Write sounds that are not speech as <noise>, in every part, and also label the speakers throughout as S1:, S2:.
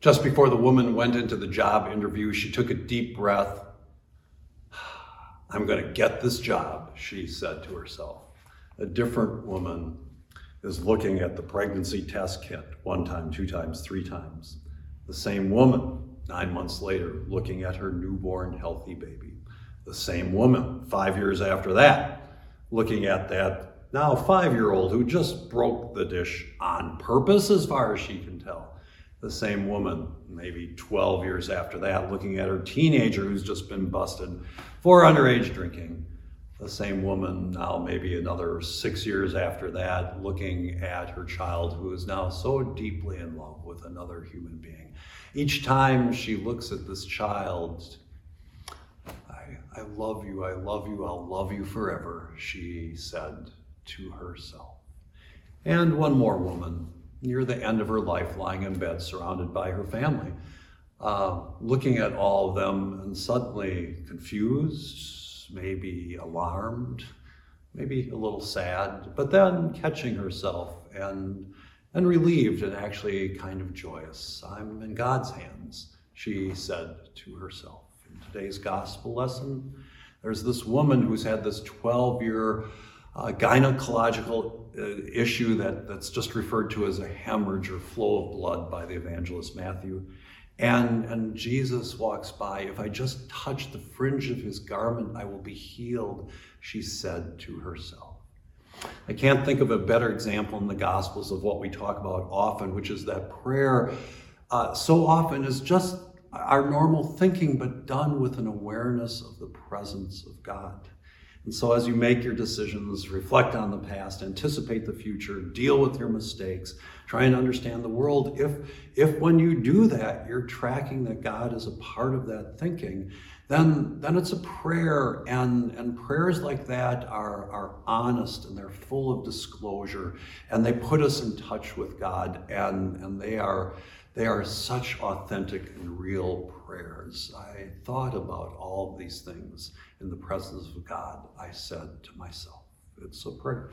S1: Just before the woman went into the job interview, she took a deep breath. I'm going to get this job, she said to herself. A different woman is looking at the pregnancy test kit one time, two times, three times. The same woman, nine months later, looking at her newborn healthy baby. The same woman, five years after that, looking at that now five year old who just broke the dish on purpose, as far as she can tell. The same woman, maybe 12 years after that, looking at her teenager who's just been busted for underage drinking. The same woman, now maybe another six years after that, looking at her child who is now so deeply in love with another human being. Each time she looks at this child, I, I love you, I love you, I'll love you forever, she said to herself. And one more woman, near the end of her life, lying in bed, surrounded by her family, uh, looking at all of them and suddenly confused, maybe alarmed, maybe a little sad, but then catching herself and, and relieved and actually kind of joyous. I'm in God's hands, she said to herself. In today's gospel lesson, there's this woman who's had this 12 year uh, gynecological uh, issue that, that's just referred to as a hemorrhage or flow of blood by the evangelist Matthew. And, and Jesus walks by. If I just touch the fringe of his garment, I will be healed, she said to herself. I can't think of a better example in the Gospels of what we talk about often, which is that prayer uh, so often is just our normal thinking, but done with an awareness of the presence of God. And so, as you make your decisions, reflect on the past, anticipate the future, deal with your mistakes, try and understand the world. If, if when you do that, you're tracking that God is a part of that thinking, then, then it's a prayer. And, and prayers like that are, are honest and they're full of disclosure and they put us in touch with God and, and they, are, they are such authentic and real prayers. I thought about all these things in the presence of God. I said to myself, it's a prayer.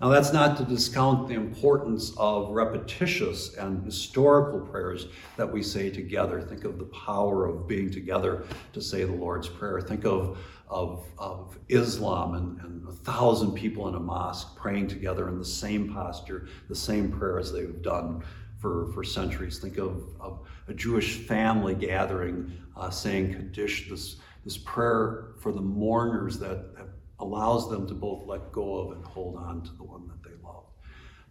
S1: Now, that's not to discount the importance of repetitious and historical prayers that we say together. Think of the power of being together to say the Lord's Prayer. Think of, of, of Islam and, and a thousand people in a mosque praying together in the same posture, the same prayer as they've done for, for centuries. Think of, of a Jewish family gathering uh, saying Kaddish, this, this prayer for the mourners that, allows them to both let go of and hold on to the one that they love.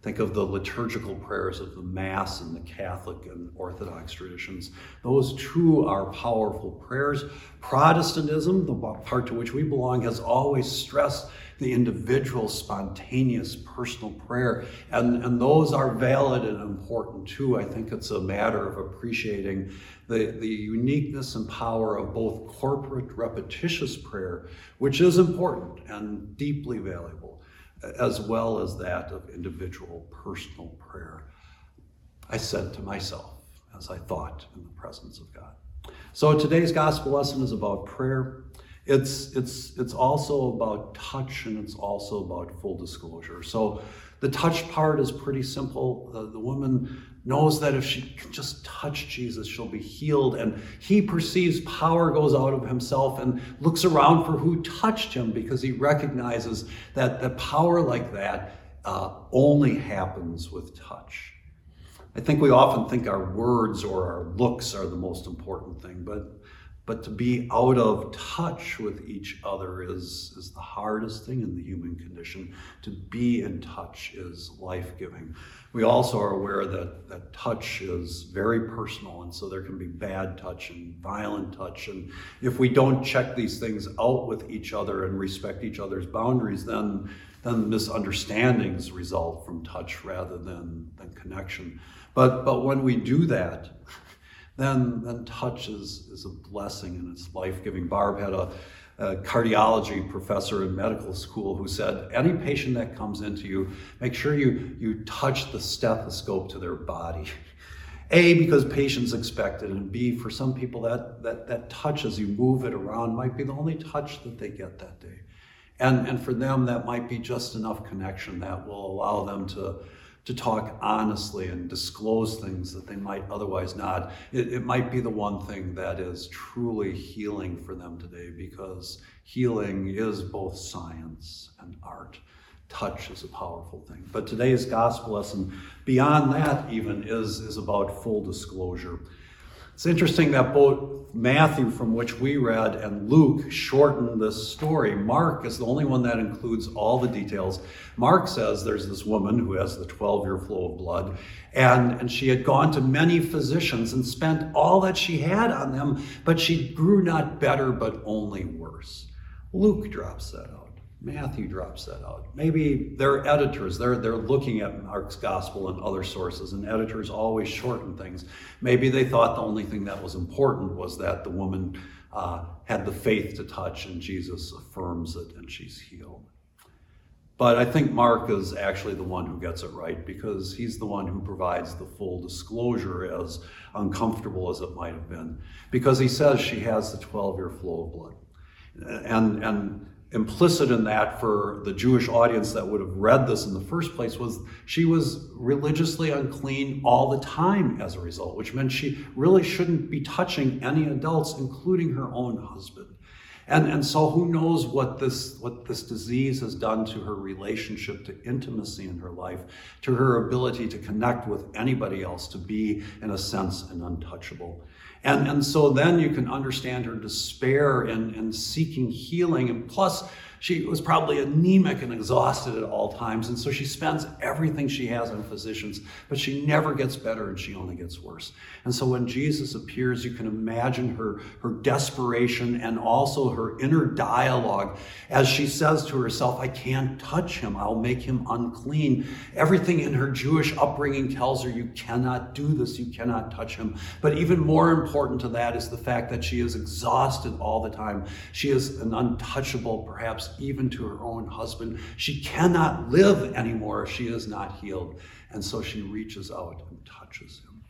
S1: Think of the liturgical prayers of the Mass and the Catholic and Orthodox traditions. Those too are powerful prayers. Protestantism, the part to which we belong, has always stressed the individual, spontaneous, personal prayer. And, and those are valid and important too. I think it's a matter of appreciating the, the uniqueness and power of both corporate, repetitious prayer, which is important and deeply valuable, as well as that of individual, personal prayer. I said to myself as I thought in the presence of God. So today's gospel lesson is about prayer. It's, it's, it's also about touch and it's also about full disclosure. So the touch part is pretty simple. The, the woman knows that if she can just touch Jesus, she'll be healed. And he perceives power goes out of himself and looks around for who touched him because he recognizes that the power like that uh, only happens with touch. I think we often think our words or our looks are the most important thing, but but to be out of touch with each other is, is the hardest thing in the human condition. To be in touch is life giving. We also are aware that, that touch is very personal, and so there can be bad touch and violent touch. And if we don't check these things out with each other and respect each other's boundaries, then, then misunderstandings result from touch rather than, than connection. But, but when we do that, then, then touch is, is a blessing and it's life giving. Barb had a, a, cardiology professor in medical school who said any patient that comes into you, make sure you, you touch the stethoscope to their body. A, because patients expect it, and B, for some people, that, that, that touch as you move it around might be the only touch that they get that day. And, and for them, that might be just enough connection that will allow them to to talk honestly and disclose things that they might otherwise not. It, it, might be the one thing that is truly healing for them today because healing is both science and art. Touch is a powerful thing. But today's gospel lesson, beyond that even, is, is about full disclosure. It's interesting that both Matthew, from which we read, and Luke shorten this story. Mark is the only one that includes all the details. Mark says there's this woman who has the 12 year flow of blood, and, and she had gone to many physicians and spent all that she had on them, but she grew not better, but only worse. Luke drops that out. Matthew drops that out. Maybe they're editors. They're, they're looking at Mark's gospel and other sources, and editors always shorten things. Maybe they thought the only thing that was important was that the woman uh, had the faith to touch, and Jesus affirms it, and she's healed. But I think Mark is actually the one who gets it right because he's the one who provides the full disclosure, as uncomfortable as it might have been, because he says she has the 12 year flow of blood. And, and implicit in that for the Jewish audience that would have read this in the first place was she was religiously unclean all the time as a result, which meant she really shouldn't be touching any adults, including her own husband. And, and so who knows what this, what this disease has done to her relationship to intimacy in her life, to her ability to connect with anybody else, to be, in a sense, an untouchable. And, and so then you can understand her despair and, and seeking healing. And plus, she was probably anemic and exhausted at all times. And so she spends everything she has on physicians, but she never gets better and she only gets worse. And so when Jesus appears, you can imagine her, her desperation and also her inner dialogue as she says to herself, I can't touch him. I'll make him unclean. Everything in her Jewish upbringing tells her, you cannot do this. You cannot touch him. But even more important to that is the fact that she is exhausted all the time. She is an untouchable, perhaps even to her own husband. She cannot live anymore if she is not healed. And so she reaches out and touches him.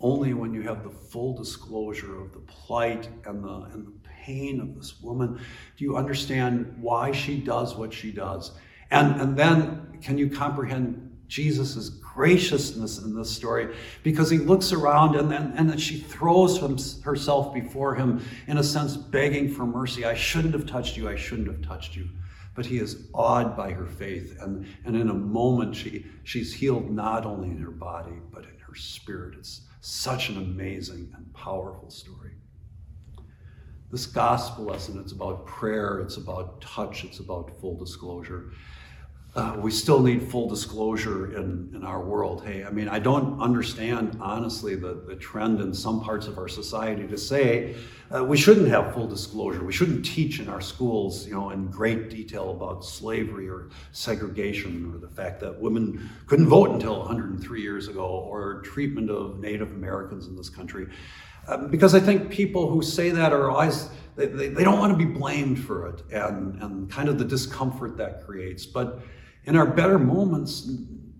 S1: Only when you have the full disclosure of the plight and the, and the pain of this woman do you understand why she does what she does. And, and then can you comprehend Jesus' graciousness in this story because he looks around and then, and then she throws herself before him, in a sense, begging for mercy. I shouldn't have touched you. I shouldn't have touched you. But he is awed by her faith. And, and in a moment, she, she's healed not only in her body, but in her spirit. It's such an amazing and powerful story. This gospel lesson, it's about prayer, it's about touch, it's about full disclosure uh, we still need full disclosure in, in our world. Hey, I mean, I don't understand, honestly, the, the trend in some parts of our society to say uh, we shouldn't have full disclosure. We shouldn't teach in our schools, you know, in great detail about slavery or segregation or the fact that women couldn't vote until 103 years ago or treatment of Native Americans in this country. Um, because I think people who say that are always, they, they, they don't want to be blamed for it and, and kind of the discomfort that creates. But in our better moments,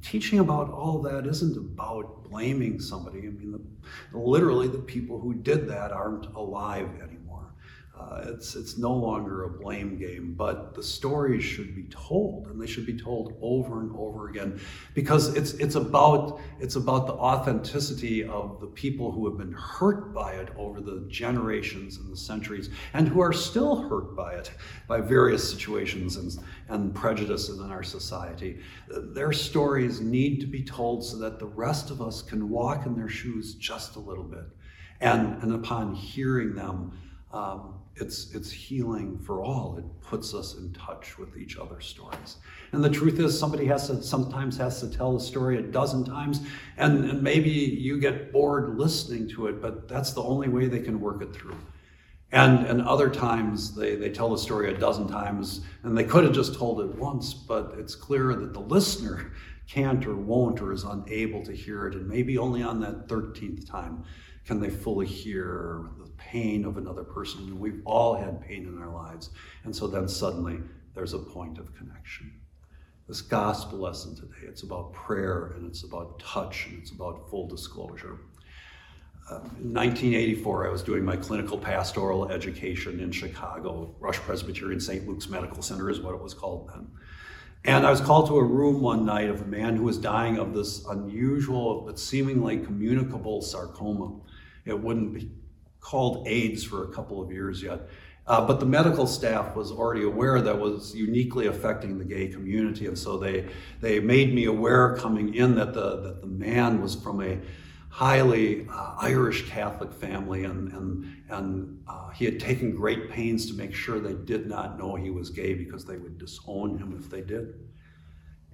S1: teaching about all that isn't about blaming somebody. I mean, the, literally, the people who did that aren't alive anymore. Uh, it's, it's no longer a blame game, but the stories should be told, and they should be told over and over again, because it's, it's, about, it's about the authenticity of the people who have been hurt by it over the generations and the centuries, and who are still hurt by it, by various situations and, and prejudices in our society. Their stories need to be told so that the rest of us can walk in their shoes just a little bit. And, and upon hearing them, um, it's, it's healing for all. It puts us in touch with each other's stories. And the truth is, somebody has to sometimes has to tell a story a dozen times, and, and maybe you get bored listening to it, but that's the only way they can work it through. And, and other times they, they tell the story a dozen times, and they could have just told it once, but it's clear that the listener can't or won't or is unable to hear it, and maybe only on that 13th time can they fully hear the pain of another person? And we've all had pain in our lives. And so then suddenly there's a point of connection. This gospel lesson today, it's about prayer and it's about touch and it's about full disclosure. Uh, in 1984, I was doing my clinical pastoral education in Chicago. Rush Presbyterian St. Luke's Medical Center is what it was called then. And I was called to a room one night of a man who was dying of this unusual but seemingly communicable sarcoma. It wouldn't be called AIDS for a couple of years yet. Uh, but the medical staff was already aware that was uniquely affecting the gay community, and so they they made me aware coming in that the that the man was from a highly uh, Irish Catholic family, and and and uh, he had taken great pains to make sure they did not know he was gay because they would disown him if they did.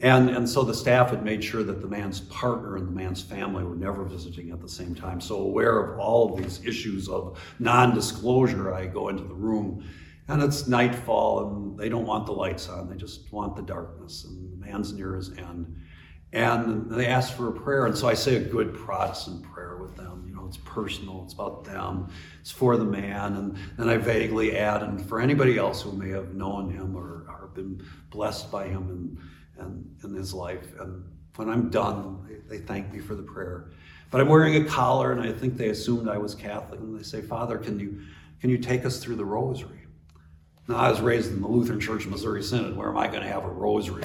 S1: And, and so the staff had made sure that the man's partner and the man's family were never visiting at the same time. So, aware of all of these issues of non disclosure, I go into the room and it's nightfall and they don't want the lights on, they just want the darkness. And the man's near his end. And they ask for a prayer. And so I say a good Protestant prayer with them. You know, it's personal, it's about them, it's for the man. And then I vaguely add, and for anybody else who may have known him or, or been blessed by him and and in his life. And when I'm done, they, they thank me for the prayer. But I'm wearing a collar, and I think they assumed I was Catholic. And they say, Father, can you, can you take us through the rosary? Now, I was raised in the Lutheran Church of Missouri Synod. Where am I going to have a rosary?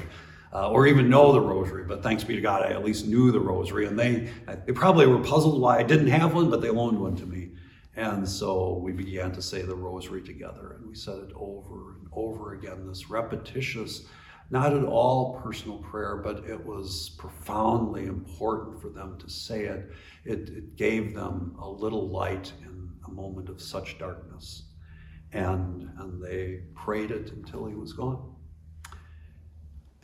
S1: Uh, or even know the rosary, but thanks be to God, I at least knew the rosary. And they, they probably were puzzled why I didn't have one, but they loaned one to me. And so we began to say the rosary together, and we said it over and over again, this repetitious not at all personal prayer, but it was profoundly important for them to say it. It, it gave them a little light in a moment of such darkness. And, and they prayed it until he was gone.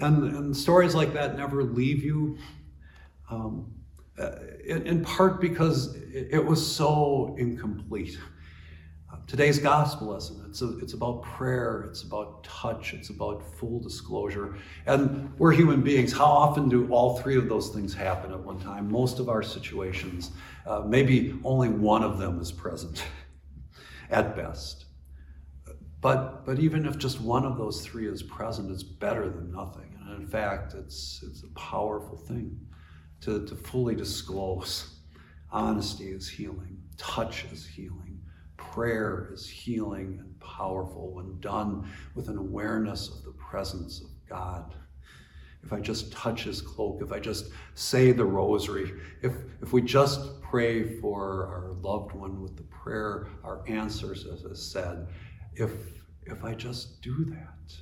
S1: And, and stories like that never leave you, um, uh, in, in, part because it, was so incomplete today's gospel lesson. It's, a, it's about prayer, it's about touch, it's about full disclosure. And we're human beings. How often do all three of those things happen at one time? Most of our situations, uh, maybe only one of them is present <laughs> at best. But, but even if just one of those three is present, it's better than nothing. And in fact, it's, it's a powerful thing to, to fully disclose. Honesty is healing, touch is healing prayer is healing and powerful when done with an awareness of the presence of God. If I just touch his cloak, if I just say the rosary, if, if we just pray for our loved one with the prayer, our answers, as I said, if, if I just do that,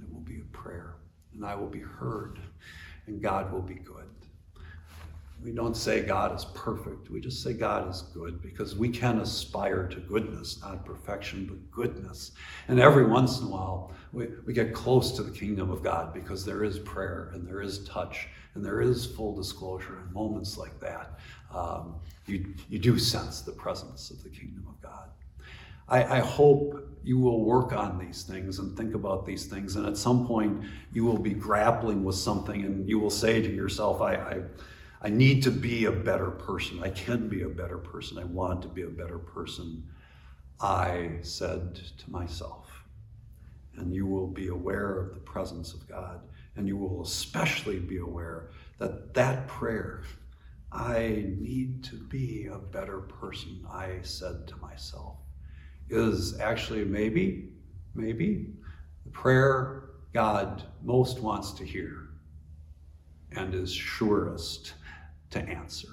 S1: it will be a prayer and I will be heard and God will be good. We don't say God is perfect. We just say God is good because we can aspire to goodness, not perfection, but goodness. And every once in a while, we, we get close to the kingdom of God because there is prayer and there is touch and there is full disclosure. And moments like that, um, you, you do sense the presence of the kingdom of God. I, I hope you will work on these things and think about these things. And at some point, you will be grappling with something and you will say to yourself, I, I I need to be a better person. I can be a better person. I want to be a better person. I said to myself, and you will be aware of the presence of God, and you will especially be aware that that prayer, I need to be a better person, I said to myself, is actually maybe, maybe the prayer God most wants to hear and is surest to answer.